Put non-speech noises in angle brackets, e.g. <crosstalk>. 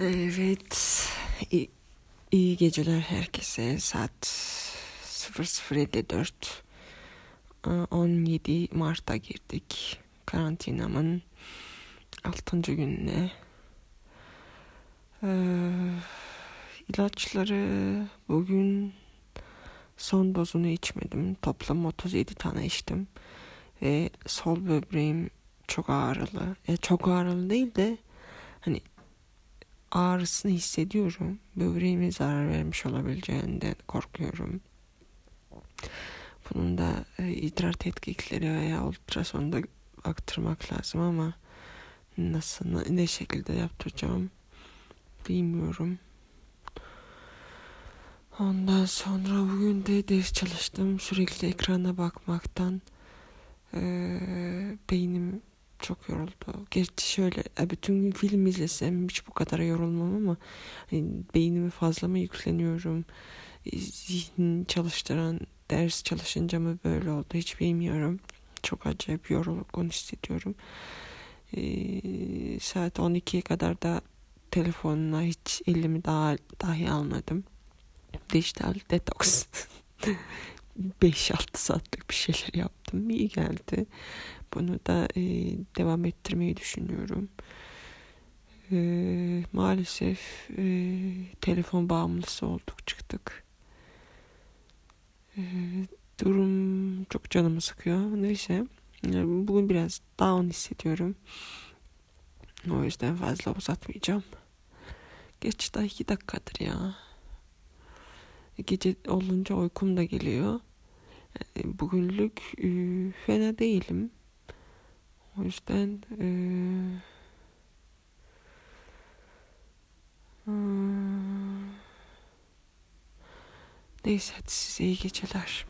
Evet. İyi, iyi geceler herkese. Saat 00.54. 17 Mart'a girdik. Karantinamın 6. gününe. Ee, ilaçları bugün son dozunu içmedim. Toplam 37 tane içtim. Ve sol böbreğim çok ağrılı. E, çok ağrılı değil de hani ağrısını hissediyorum. Böbreğime zarar vermiş olabileceğinden korkuyorum. Bunun da e, idrar tetkikleri veya ultrasonda aktırmak lazım ama nasıl ne şekilde yaptıracağım bilmiyorum. Ondan sonra bugün de ders çalıştım. Sürekli ekrana bakmaktan e, beynim çok yoruldu. Gerçi şöyle bütün gün film izlesem hiç bu kadar yorulmam ama hani beynimi fazla mı yükleniyorum? E, Zihin çalıştıran ders çalışınca mı böyle oldu hiç bilmiyorum. Çok acayip yorulgun hissediyorum. Ee, saat 12'ye kadar da telefonuna hiç elimi daha dahi almadım. Dijital detoks. <laughs> 5-6 saatlik bir şeyler yaptım. İyi geldi. Bunu da e, devam ettirmeyi düşünüyorum. E, maalesef e, telefon bağımlısı olduk çıktık. E, durum çok canımı sıkıyor. Neyse. Yani bugün biraz down hissediyorum. O yüzden fazla uzatmayacağım. Geç daha iki dakikadır ya. Gece olunca uykum da geliyor. Yani bugünlük e, fena değilim. O yüzden e, hmm, neyse hadi size iyi geceler.